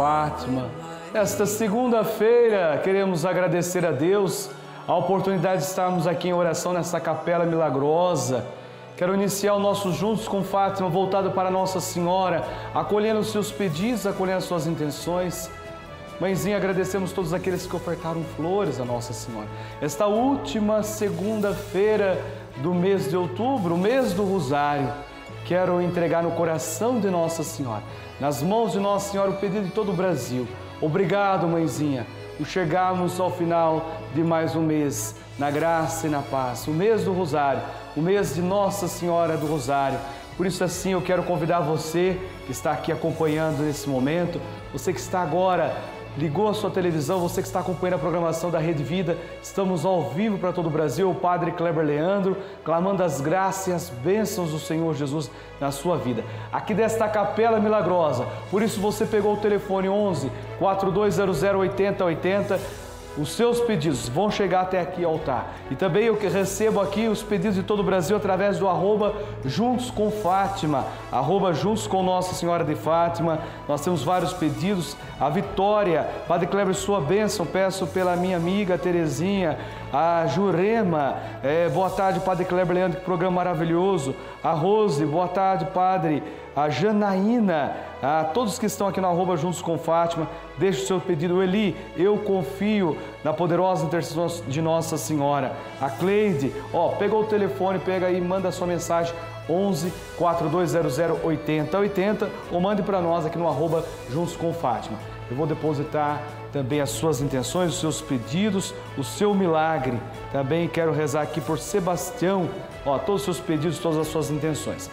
Fátima. Esta segunda-feira queremos agradecer a Deus a oportunidade de estarmos aqui em oração nessa capela milagrosa. Quero iniciar o nosso Juntos com Fátima voltado para Nossa Senhora, acolhendo os seus pedidos, acolhendo as suas intenções. Mãezinha, agradecemos todos aqueles que ofertaram flores a Nossa Senhora. Esta última segunda-feira do mês de outubro, o mês do Rosário, quero entregar no coração de Nossa Senhora, nas mãos de Nossa Senhora, o pedido de todo o Brasil. Obrigado, mãezinha, por chegarmos ao final de mais um mês, na graça e na paz, o mês do Rosário, o mês de Nossa Senhora do Rosário. Por isso, assim, eu quero convidar você que está aqui acompanhando nesse momento, você que está agora ligou a sua televisão, você que está acompanhando a programação da Rede Vida, estamos ao vivo para todo o Brasil, o Padre Kleber Leandro, clamando as graças e as bênçãos do Senhor Jesus na sua vida. Aqui desta capela milagrosa, por isso você pegou o telefone 11 4200 8080 os seus pedidos vão chegar até aqui ao altar. E também eu recebo aqui os pedidos de todo o Brasil através do arroba Juntos com Fátima, arroba Juntos com Nossa Senhora de Fátima. Nós temos vários pedidos. A Vitória, Padre Kleber, sua bênção, peço pela minha amiga Terezinha, a Jurema, é, boa tarde, Padre Kleber Leandro, que programa maravilhoso. A Rose, boa tarde, Padre. A Janaína, a todos que estão aqui no arroba Juntos com Fátima, deixe o seu pedido. Eli, eu confio na poderosa intercessão de Nossa Senhora. A Cleide, ó, pegou o telefone, pega aí, manda a sua mensagem 11 4200 8080 ou mande para nós aqui no arroba Juntos com Fátima. Eu vou depositar também as suas intenções, os seus pedidos, o seu milagre. Também quero rezar aqui por Sebastião, ó, todos os seus pedidos, todas as suas intenções.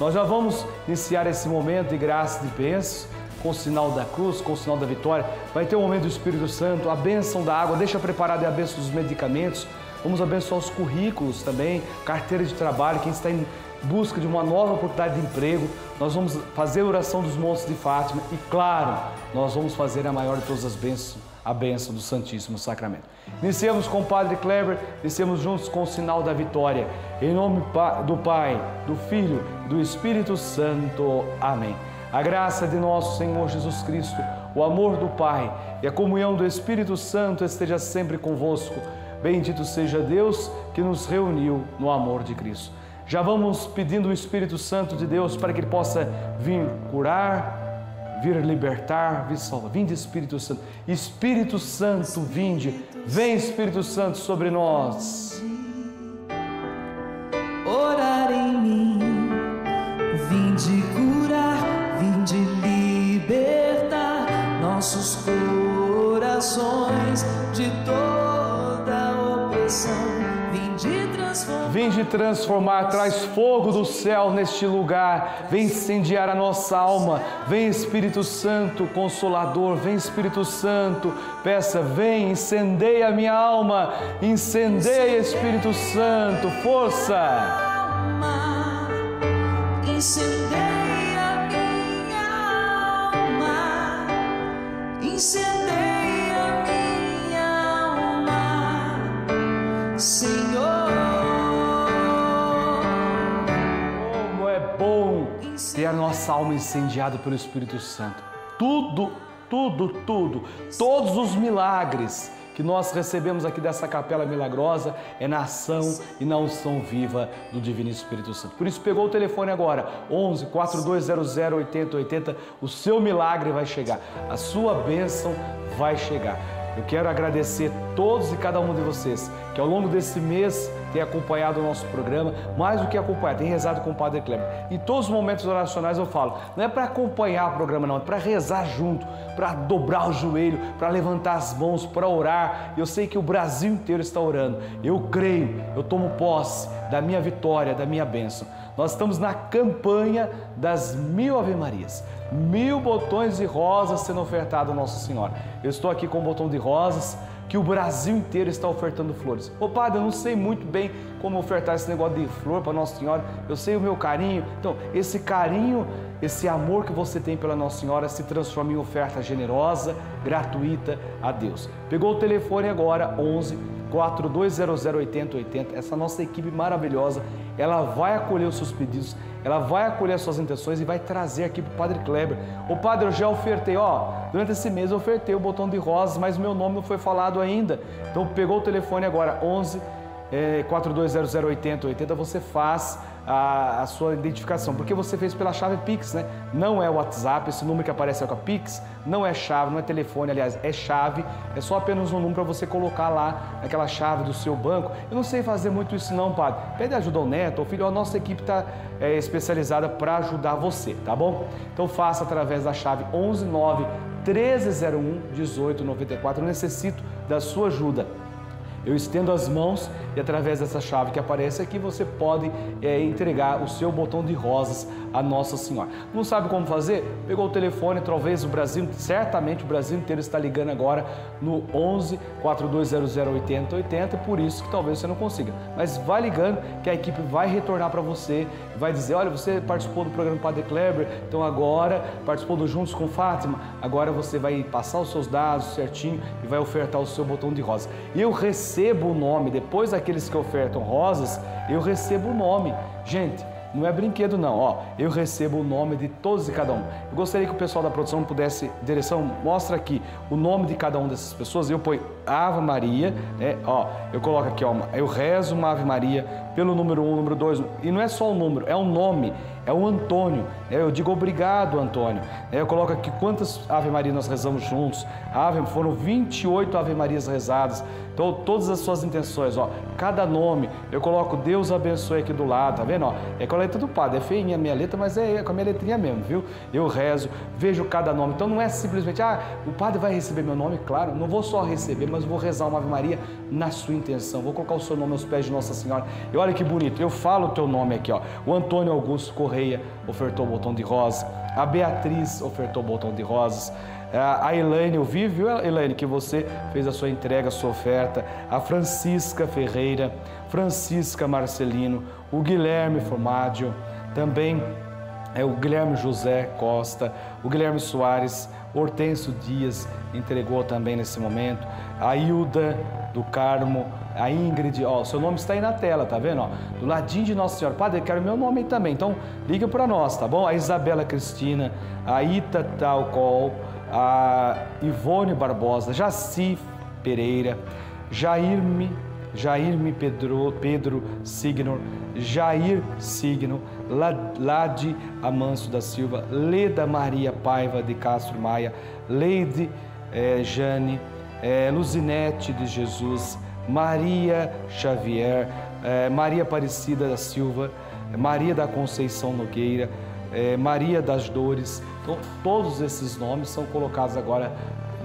Nós já vamos iniciar esse momento de graça e de bênçãos com o sinal da cruz, com o sinal da vitória. Vai ter o momento do Espírito Santo, a bênção da água, deixa preparada a bênção dos medicamentos. Vamos abençoar os currículos também, carteira de trabalho, quem está em busca de uma nova oportunidade de emprego. Nós vamos fazer a oração dos montes de Fátima e, claro, nós vamos fazer a maior de todas as bênçãos, a bênção do Santíssimo Sacramento. Iniciamos com o Padre Kleber, iniciamos juntos com o sinal da vitória. Em nome do Pai, do Filho, do Espírito Santo. Amém. A graça de nosso Senhor Jesus Cristo, o amor do Pai e a comunhão do Espírito Santo esteja sempre convosco. Bendito seja Deus que nos reuniu no amor de Cristo. Já vamos pedindo o Espírito Santo de Deus para que Ele possa vir curar, vir libertar, vir salvar. Vinde, Espírito Santo. Espírito Santo, vinde. Vem, Espírito Santo, sobre nós. Orar em mim, nossos corações de toda opressão. Vinde transformar, traz fogo do céu neste lugar, vem incendiar a nossa alma, vem Espírito Santo Consolador, vem Espírito Santo, peça, vem, incendeia a minha alma, incendeia Espírito Santo, força! Alma, incendeia a nossa alma incendiada pelo Espírito Santo. Tudo, tudo, tudo, todos os milagres que nós recebemos aqui dessa capela milagrosa é na ação e na unção viva do Divino Espírito Santo. Por isso, pegou o telefone agora, 11 4200 8080, o seu milagre vai chegar, a sua bênção vai chegar. Eu quero agradecer todos e cada um de vocês que ao longo desse mês tem acompanhado o nosso programa, mais do que acompanhar, tem rezado com o Padre Kleber. Em todos os momentos oracionais eu falo, não é para acompanhar o programa, não, é para rezar junto, para dobrar o joelho, para levantar as mãos, para orar. Eu sei que o Brasil inteiro está orando. Eu creio, eu tomo posse da minha vitória, da minha bênção. Nós estamos na campanha das mil Ave Marias, mil botões de rosas sendo ofertados a Nossa Senhora. Eu estou aqui com o botão de rosas que o Brasil inteiro está ofertando flores. Ô padre, eu não sei muito bem como ofertar esse negócio de flor para Nossa Senhora, eu sei o meu carinho. Então, esse carinho, esse amor que você tem pela Nossa Senhora se transforma em oferta generosa, gratuita a Deus. Pegou o telefone agora, 11 42008080. Essa nossa equipe maravilhosa, ela vai acolher os seus pedidos, ela vai acolher as suas intenções e vai trazer aqui para o Padre Kleber. O Padre, eu já ofertei, ó, durante esse mês eu ofertei o botão de rosas, mas meu nome não foi falado ainda. Então pegou o telefone agora, 11 é, 42008080, você faz a, a, sua identificação, porque você fez pela chave Pix, né? Não é o WhatsApp, esse número que aparece com a Pix, não é chave, não é telefone, aliás, é chave, é só apenas um número para você colocar lá naquela chave do seu banco. Eu não sei fazer muito isso não, padre. Pede ajuda ao neto, ou filho, a nossa equipe está é, especializada para ajudar você, tá bom? Então faça através da chave 119 1301 1894. Eu necessito da sua ajuda. Eu estendo as mãos e através dessa chave que aparece aqui você pode é, entregar o seu botão de rosas a Nossa Senhora. Não sabe como fazer? Pegou o telefone, talvez o Brasil, certamente o Brasil inteiro está ligando agora no 11 4200 8080, por isso que talvez você não consiga. Mas vai ligando que a equipe vai retornar para você, vai dizer, olha, você participou do programa Padre Kleber, então agora participou do Juntos com Fátima, agora você vai passar os seus dados certinho e vai ofertar o seu botão de rosa. Eu recebo o nome, depois daqueles que ofertam rosas, eu recebo o nome. Gente, não é brinquedo não, ó. Eu recebo o nome de todos e cada um. Eu gostaria que o pessoal da produção pudesse, direção, mostra aqui o nome de cada uma dessas pessoas. Eu ponho Ave Maria, né? Ó, eu coloco aqui, ó, eu rezo uma Ave Maria pelo número um, número dois, e não é só o número, é o nome, é o Antônio. Né? Eu digo obrigado, Antônio. Né? Eu coloco aqui quantas Ave Maria nós rezamos juntos. Ave, foram 28 Ave Marias rezadas. Então, todas as suas intenções, ó, cada nome, eu coloco Deus abençoe aqui do lado, tá vendo? Ó, é com a letra do padre, é feinha a minha letra, mas é com a minha letrinha mesmo, viu? Eu rezo, vejo cada nome. Então não é simplesmente, ah, o padre vai receber meu nome, claro, não vou só receber, mas vou rezar uma Ave Maria na sua intenção. Vou colocar o seu nome aos pés de Nossa Senhora. E olha que bonito, eu falo o teu nome aqui, ó. O Antônio Augusto Correia ofertou o botão de rosa, a Beatriz ofertou o botão de rosas. A Elaine, eu vi, viu, Elaine, que você fez a sua entrega, a sua oferta. A Francisca Ferreira, Francisca Marcelino, o Guilherme Formaggio, também é o Guilherme José Costa, o Guilherme Soares, Hortêncio Dias entregou também nesse momento, a Hilda do Carmo, a Ingrid, ó, seu nome está aí na tela, tá vendo? Ó, do ladinho de Nossa Senhora. Padre, eu quero meu nome aí também, então liga para nós, tá bom? A Isabela Cristina, a Ita Talcol, a Ivone Barbosa, Jaci Pereira, Jairme, Jairme Pedro, Pedro Signo, Jair Signo, Lade Amanso da Silva, Leda Maria Paiva de Castro Maia, Leide eh, Jane, eh, Luzinete de Jesus, Maria Xavier, eh, Maria Aparecida da Silva, Maria da Conceição Nogueira, eh, Maria das Dores. Então, todos esses nomes são colocados agora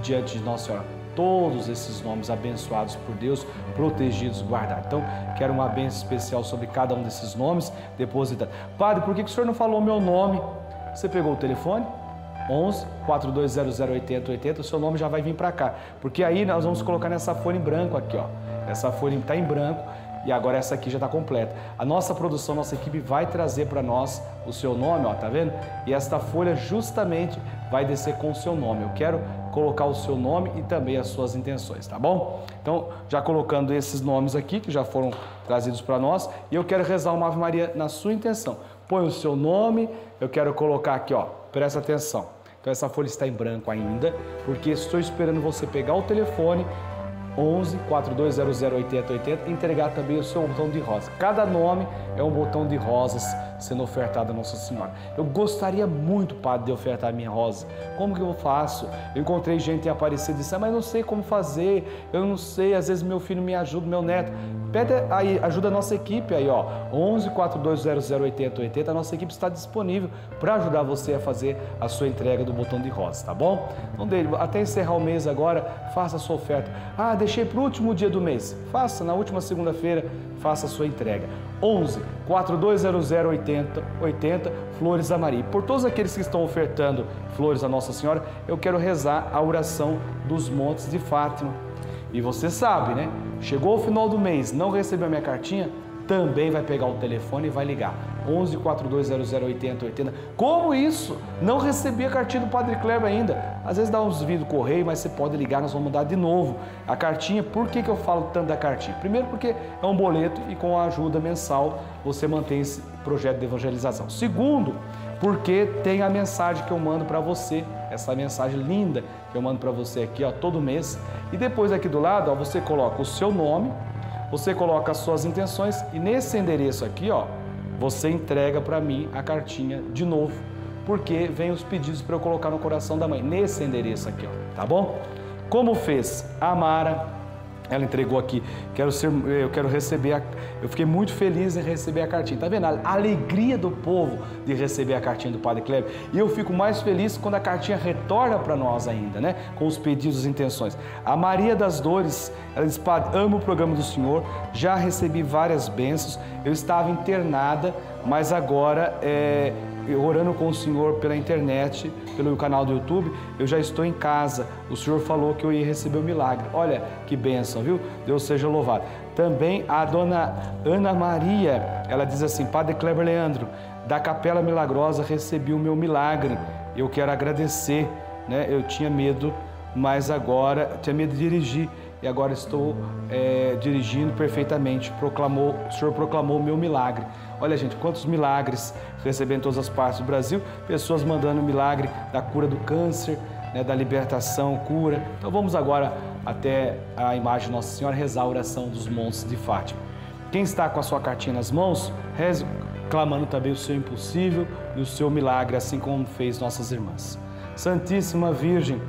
diante de Nossa Senhora. Todos esses nomes abençoados por Deus, protegidos, guardados. Então, quero uma bênção especial sobre cada um desses nomes depositado. Padre, por que o senhor não falou meu nome? Você pegou o telefone? 11 4200 8080, o seu nome já vai vir para cá. Porque aí nós vamos colocar nessa folha em branco aqui, ó. Essa folha está em branco e agora essa aqui já está completa. A nossa produção, nossa equipe vai trazer para nós o seu nome, ó, tá vendo? E esta folha justamente vai descer com o seu nome. Eu quero colocar o seu nome e também as suas intenções, tá bom? Então, já colocando esses nomes aqui que já foram trazidos para nós, e eu quero rezar uma Ave Maria na sua intenção. Põe o seu nome, eu quero colocar aqui, ó, presta atenção. Então essa folha está em branco ainda, porque estou esperando você pegar o telefone 11 4200 8080 e entregar também o seu botão de rosa. Cada nome é um botão de rosas sendo ofertado a Nossa Senhora. Eu gostaria muito, Padre, de ofertar a minha rosa. Como que eu faço? Eu encontrei gente em Aparecida e disse, ah, mas não sei como fazer, eu não sei, às vezes meu filho me ajuda, meu neto. Pede aí, ajuda a nossa equipe aí, ó, 11 4200 8080, a nossa equipe está disponível para ajudar você a fazer a sua entrega do botão de rosa, tá bom? Então, dele, até encerrar o mês agora, faça a sua oferta. Ah, deixei para o último dia do mês. Faça, na última segunda-feira, faça a sua entrega. 11 4200 80 80 Flores a Maria. Por todos aqueles que estão ofertando flores a Nossa Senhora, eu quero rezar a oração dos montes de Fátima. E você sabe, né? Chegou o final do mês, não recebeu a minha cartinha? Também vai pegar o telefone e vai ligar. 11 4200 80 80. Como isso? Não recebi a cartinha do Padre Kleber ainda. Às vezes dá uns vídeos correio, mas você pode ligar, nós vamos mandar de novo a cartinha. Por que, que eu falo tanto da cartinha? Primeiro, porque é um boleto e com a ajuda mensal você mantém esse projeto de evangelização. Segundo, porque tem a mensagem que eu mando para você, essa mensagem linda que eu mando para você aqui, ó, todo mês. E depois aqui do lado, ó, você coloca o seu nome, você coloca as suas intenções e nesse endereço aqui, ó, você entrega para mim a cartinha de novo, porque vem os pedidos para eu colocar no coração da mãe, nesse endereço aqui, ó, tá bom? Como fez a Mara, ela entregou aqui, quero ser, eu quero receber, a, eu fiquei muito feliz em receber a cartinha. Tá vendo? A alegria do povo de receber a cartinha do Padre Kleber. E eu fico mais feliz quando a cartinha retorna para nós ainda, né? Com os pedidos e intenções. A Maria das Dores, ela diz: Padre, amo o programa do Senhor, já recebi várias bênçãos. Eu estava internada, mas agora é, orando com o Senhor pela internet, pelo canal do YouTube, eu já estou em casa. O Senhor falou que eu ia receber o milagre. Olha que bênção, viu? Deus seja louvado. Também a dona Ana Maria, ela diz assim: Padre Kleber Leandro, da Capela Milagrosa recebi o meu milagre. Eu quero agradecer, né? Eu tinha medo, mas agora tinha medo de dirigir e agora estou é, dirigindo perfeitamente. Proclamou, o Senhor proclamou o meu milagre. Olha, gente, quantos milagres recebendo em todas as partes do Brasil, pessoas mandando o milagre da cura do câncer, né, da libertação, cura. Então vamos agora até a imagem de Nossa Senhora rezar a oração dos montes de Fátima. Quem está com a sua cartinha nas mãos, reze clamando também o seu impossível e o seu milagre, assim como fez nossas irmãs. Santíssima Virgem,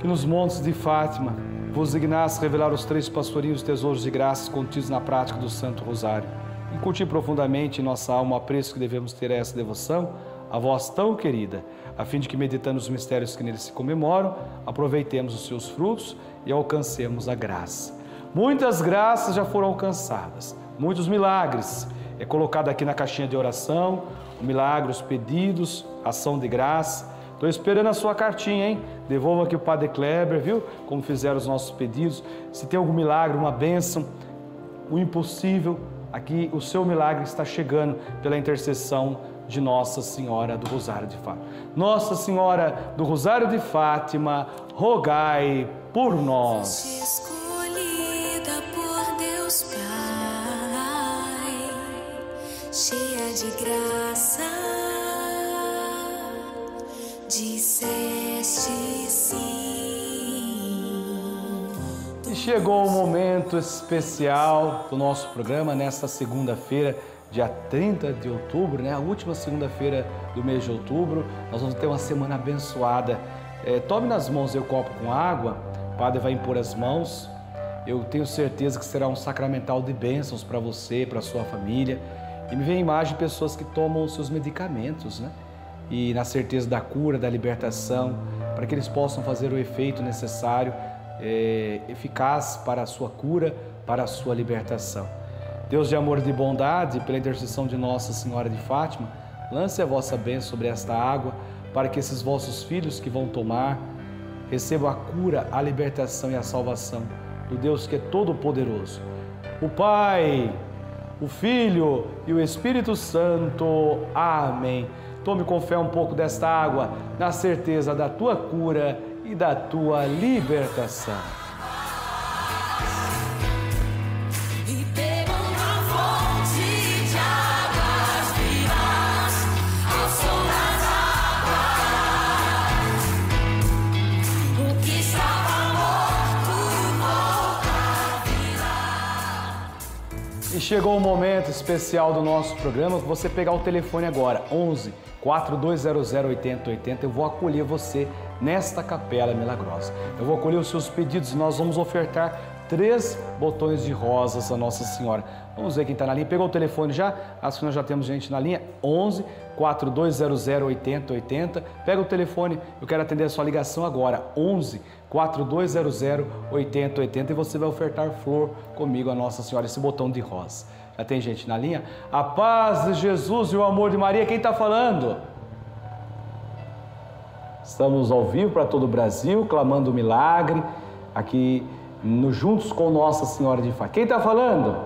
que nos montes de Fátima vos dignasse revelar os três pastorinhos tesouros de graças contidos na prática do Santo Rosário. Incutir profundamente em nossa alma o apreço que devemos ter a essa devoção, a vós tão querida, a fim de que, meditando os mistérios que neles se comemoram, aproveitemos os seus frutos e alcancemos a graça. Muitas graças já foram alcançadas, muitos milagres. É colocado aqui na caixinha de oração o milagre, os pedidos, ação de graça. Estou esperando a sua cartinha, hein? Devolva aqui o Padre Kleber, viu? Como fizeram os nossos pedidos. Se tem algum milagre, uma bênção, o impossível, aqui o seu milagre está chegando pela intercessão de Nossa Senhora do Rosário de Fátima. Nossa Senhora do Rosário de Fátima, rogai por nós. Escolhida por Deus Pai, cheia de graça, disseste sim. E chegou o momento especial do nosso programa nesta segunda-feira, dia 30 de outubro, né? A última segunda-feira do mês de outubro. Nós vamos ter uma semana abençoada. É, tome nas mãos o copo com água, o padre vai impor as mãos. Eu tenho certeza que será um sacramental de bênçãos para você, para sua família. E me vem a imagem de pessoas que tomam seus medicamentos, né? E na certeza da cura, da libertação, para que eles possam fazer o efeito necessário, é, eficaz para a sua cura, para a sua libertação. Deus de amor e de bondade, pela intercessão de Nossa Senhora de Fátima, lance a vossa bênção sobre esta água, para que esses vossos filhos que vão tomar recebam a cura, a libertação e a salvação do Deus que é todo-poderoso. O Pai, o Filho e o Espírito Santo. Amém. Tome com fé um pouco desta água, na certeza da tua cura e da tua libertação. O chegou o momento especial do nosso programa, você pegar o telefone agora, 11 4200 8080. Eu vou acolher você nesta capela milagrosa. Eu vou acolher os seus pedidos e nós vamos ofertar três botões de rosas a Nossa Senhora. Vamos ver quem está na linha. Pegou o telefone já? Acho que nós já temos gente na linha. 11 4200 8080. Pega o telefone, eu quero atender a sua ligação agora. 11 4200 8080 e você vai ofertar flor comigo a Nossa Senhora, esse botão de rosa. Já tem gente na linha? A paz de Jesus e o amor de Maria, quem está falando? Estamos ao vivo para todo o Brasil, clamando o milagre, aqui no, juntos com Nossa Senhora de Fátima. Quem está falando?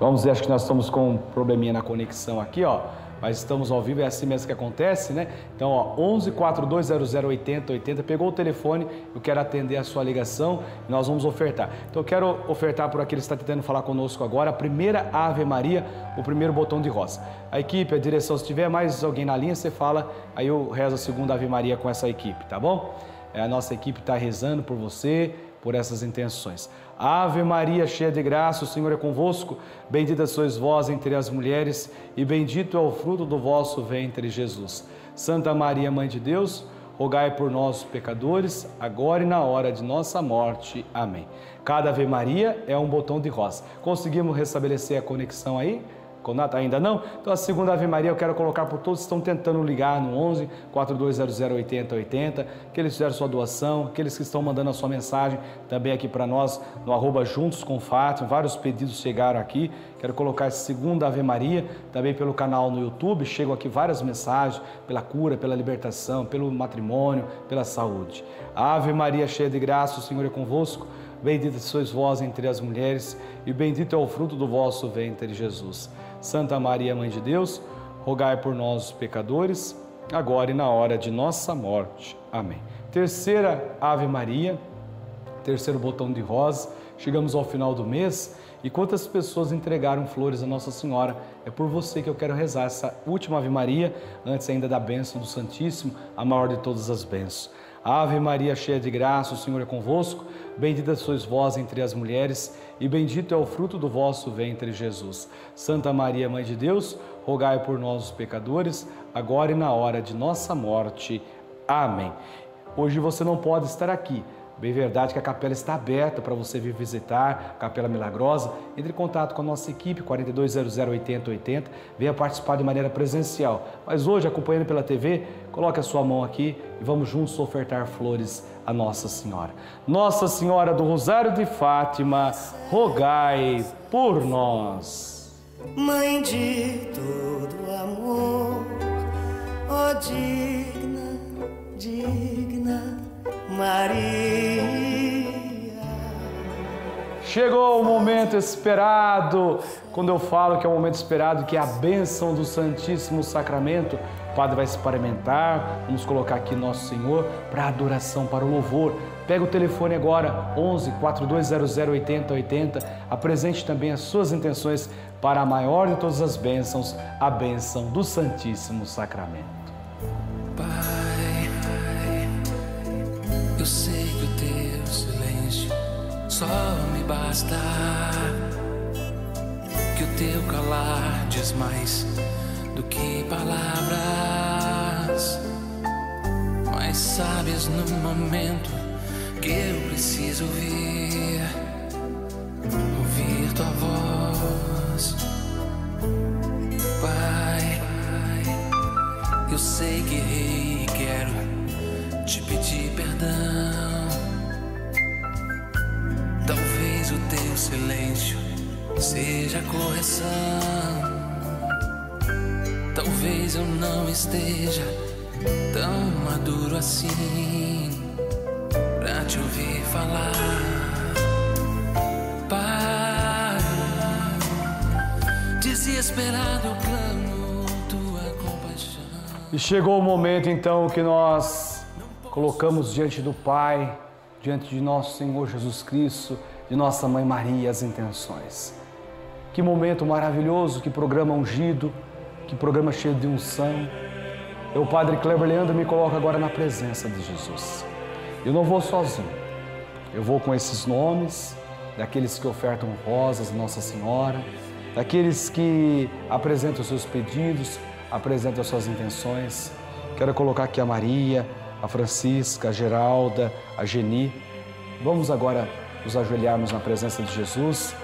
Vamos ver, acho que nós estamos com um probleminha na conexão aqui, ó. Mas estamos ao vivo, é assim mesmo que acontece, né? Então, ó, 11 4200 80 80, pegou o telefone, eu quero atender a sua ligação e nós vamos ofertar. Então, eu quero ofertar por aquele que está tentando falar conosco agora, a primeira Ave Maria, o primeiro botão de rosa. A equipe, a direção, se tiver mais alguém na linha, você fala, aí eu rezo a segunda Ave Maria com essa equipe, tá bom? É, A nossa equipe está rezando por você, por essas intenções. Ave Maria, cheia de graça, o Senhor é convosco. Bendita sois vós entre as mulheres, e bendito é o fruto do vosso ventre, Jesus. Santa Maria, Mãe de Deus, rogai por nós, pecadores, agora e na hora de nossa morte. Amém. Cada Ave Maria é um botão de rosa. Conseguimos restabelecer a conexão aí? Conata, ainda não? Então a segunda Ave Maria eu quero colocar por todos que estão tentando ligar no 11 4200 80 80, aqueles que fizeram sua doação, aqueles que estão mandando a sua mensagem também aqui para nós no arroba Juntos com Fátima, vários pedidos chegaram aqui, quero colocar essa segunda Ave Maria também pelo canal no YouTube, chegam aqui várias mensagens pela cura, pela libertação, pelo matrimônio, pela saúde. Ave Maria cheia de graça, o Senhor é convosco. Bendita sois vós entre as mulheres, e bendito é o fruto do vosso ventre, Jesus. Santa Maria, Mãe de Deus, rogai por nós, os pecadores, agora e na hora de nossa morte. Amém. Terceira Ave Maria, terceiro botão de rosa. Chegamos ao final do mês e quantas pessoas entregaram flores a Nossa Senhora? É por você que eu quero rezar essa última Ave Maria, antes ainda da bênção do Santíssimo, a maior de todas as bênçãos. Ave Maria, cheia de graça, o Senhor é convosco. Bendita sois vós entre as mulheres, e bendito é o fruto do vosso ventre, Jesus. Santa Maria, Mãe de Deus, rogai por nós, os pecadores, agora e na hora de nossa morte. Amém. Hoje você não pode estar aqui. Bem verdade que a capela está aberta para você vir visitar, Capela Milagrosa. Entre em contato com a nossa equipe, 4200 8080, venha participar de maneira presencial. Mas hoje, acompanhando pela TV, coloque a sua mão aqui e vamos juntos ofertar flores a Nossa Senhora. Nossa Senhora do Rosário de Fátima, rogai por nós. Mãe de todo amor, ó digna, digna Maria. Chegou o momento esperado. Quando eu falo que é o momento esperado, que é a bênção do Santíssimo Sacramento, o Padre vai experimentar. Vamos colocar aqui Nosso Senhor para adoração, para o louvor. Pega o telefone agora, 11 4200 8080. Apresente também as suas intenções para a maior de todas as bênçãos, a bênção do Santíssimo Sacramento. Eu sei que o teu silêncio só me basta. Que o teu calar diz mais do que palavras. Mas sabes no momento que eu preciso ouvir, ouvir tua voz. Pai, eu sei que quero te pedir perdão. Talvez o teu silêncio seja correção. Talvez eu não esteja tão maduro assim pra te ouvir falar. Pai, desesperado eu clamo tua compaixão. E chegou o momento então que nós colocamos diante do Pai, diante de nosso Senhor Jesus Cristo, de nossa Mãe Maria as intenções. Que momento maravilhoso, que programa ungido, que programa cheio de unção. Eu, Padre Kleber Leandro, me coloco agora na presença de Jesus. Eu não vou sozinho, eu vou com esses nomes, daqueles que ofertam rosas Nossa Senhora, daqueles que apresentam seus pedidos, apresentam as suas intenções. Quero colocar aqui a Maria, a Francisca, a Geralda, a Geni. Vamos agora nos ajoelharmos na presença de Jesus.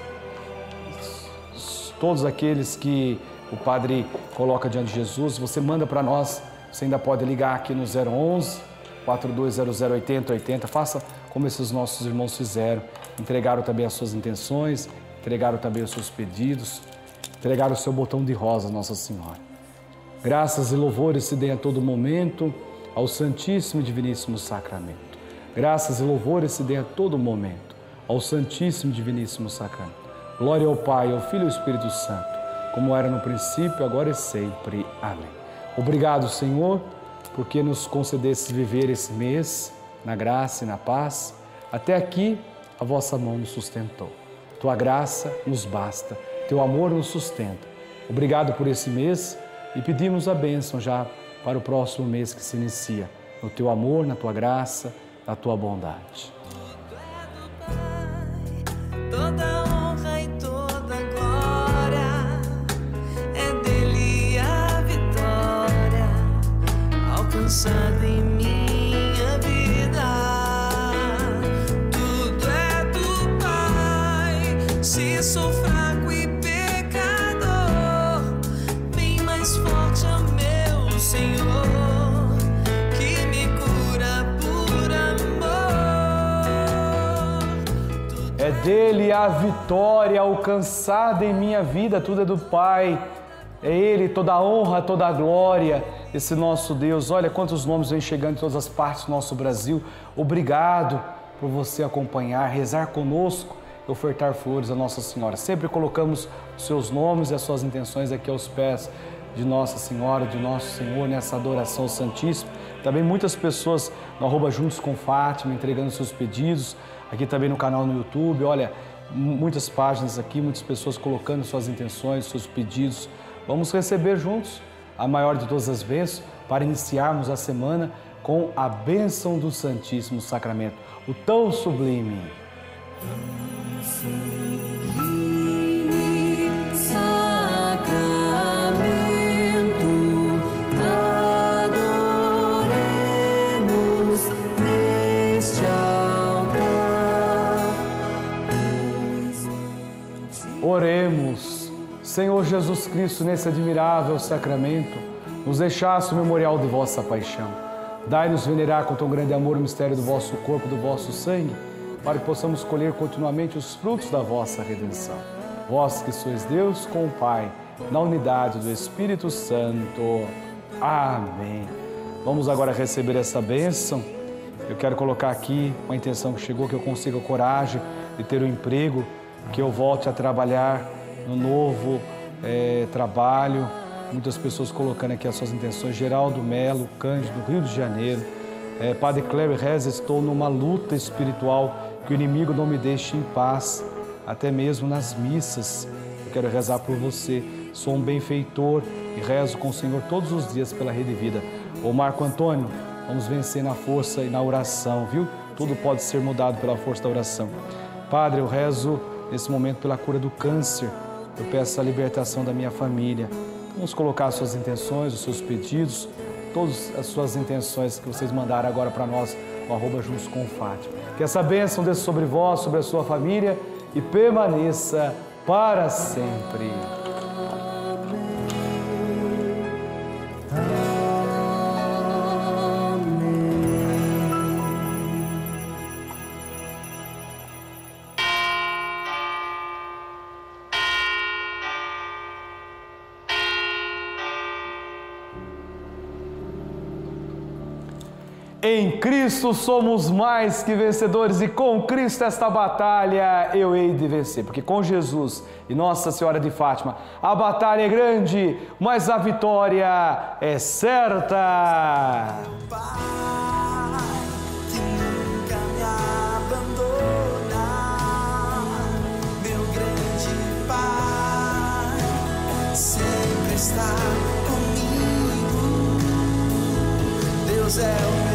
Todos aqueles que o Padre coloca diante de Jesus, você manda para nós. Você ainda pode ligar aqui no 011 4200 8080. Faça como esses nossos irmãos fizeram. Entregaram também as suas intenções, entregaram também os seus pedidos, entregaram o seu botão de rosa, Nossa Senhora. Graças e louvores se deem a todo momento ao Santíssimo e Diviníssimo Sacramento. Graças e louvores se deem a todo momento ao Santíssimo e Diviníssimo Sacramento. Glória ao Pai, ao Filho e ao Espírito Santo, como era no princípio, agora e sempre. Amém. Obrigado, Senhor, porque nos concedesse viver esse mês na graça e na paz. Até aqui, a vossa mão nos sustentou. Tua graça nos basta, teu amor nos sustenta. Obrigado por esse mês e pedimos a bênção já para o próximo mês que se inicia, no teu amor, na tua graça, na tua bondade. Dele a vitória alcançada em minha vida, tudo é do Pai. É Ele toda a honra, toda a glória, esse nosso Deus. Olha quantos nomes vêm chegando em todas as partes do nosso Brasil. Obrigado por você acompanhar, rezar conosco ofertar flores a Nossa Senhora. Sempre colocamos os seus nomes e as suas intenções aqui aos pés de Nossa Senhora, de Nosso Senhor, nessa adoração santíssima. Também muitas pessoas no arroba Juntos com Fátima, entregando seus pedidos, aqui também no canal no YouTube. Olha, muitas páginas aqui, muitas pessoas colocando suas intenções, seus pedidos. Vamos receber juntos a maior de todas as bênçãos para iniciarmos a semana com a bênção do Santíssimo Sacramento, o tão sublime. Oremos, Senhor Jesus Cristo, nesse admirável sacramento, nos deixaste o memorial de vossa paixão. Dai-nos venerar com tão grande amor o mistério do vosso corpo do vosso sangue, para que possamos colher continuamente os frutos da vossa redenção. Vós que sois Deus com o Pai, na unidade do Espírito Santo. Amém. Vamos agora receber essa bênção. Eu quero colocar aqui uma intenção que chegou, que eu consiga coragem de ter um emprego, que eu volte a trabalhar no novo eh, trabalho. Muitas pessoas colocando aqui as suas intenções. Geraldo Melo, Cândido, Rio de Janeiro. Eh, Padre Cléber Reza, estou numa luta espiritual que o inimigo não me deixe em paz, até mesmo nas missas. Eu quero rezar por você. Sou um benfeitor e rezo com o Senhor todos os dias pela Rede Vida. Ô Marco Antônio, vamos vencer na força e na oração, viu? Tudo pode ser mudado pela força da oração. Padre, eu rezo nesse momento pela cura do câncer. Eu peço a libertação da minha família. Vamos colocar as suas intenções, os seus pedidos, todas as suas intenções que vocês mandaram agora para nós no arroba Juntos com Fátima. Que essa bênção desça sobre vós, sobre a sua família e permaneça para sempre. Em Cristo somos mais que vencedores e com Cristo esta batalha eu hei de vencer, porque com Jesus e Nossa Senhora de Fátima a batalha é grande, mas a vitória é certa. Sempre está comigo. Deus é o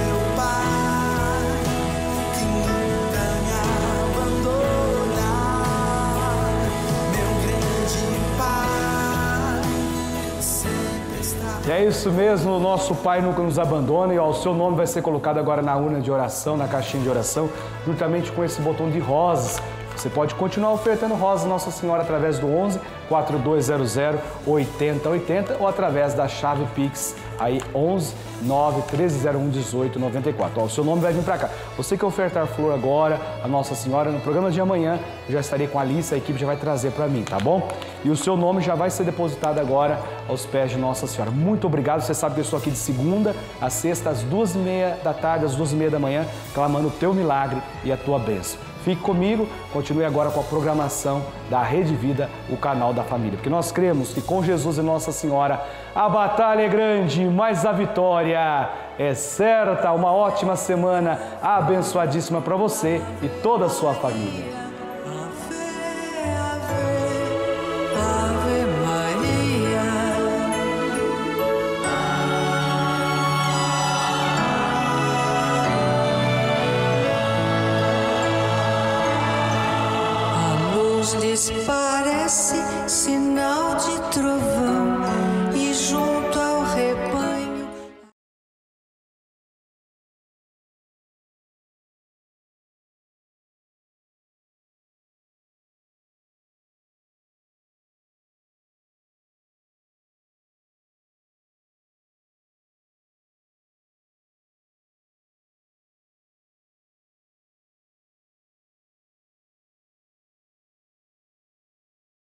é isso mesmo, o nosso Pai nunca nos abandona e ó, o seu nome vai ser colocado agora na urna de oração, na caixinha de oração, juntamente com esse botão de rosas. Você pode continuar ofertando rosas Nossa Senhora através do 11 4200 8080 ou através da chave Pix aí 11 9 1301 18 94. Ó, o seu nome vai vir para cá. Você que ofertar flor agora, a Nossa Senhora, no programa de amanhã, já estarei com a Alice, a equipe já vai trazer para mim, tá bom? E o seu nome já vai ser depositado agora aos pés de Nossa Senhora. Muito obrigado. Você sabe que eu estou aqui de segunda a sexta, às duas e meia da tarde, às duas e meia da manhã, clamando o teu milagre e a tua bênção. Fique comigo, continue agora com a programação da Rede Vida, o canal da família. Porque nós cremos que com Jesus e Nossa Senhora a batalha é grande, mas a vitória é certa. Uma ótima semana abençoadíssima para você e toda a sua família.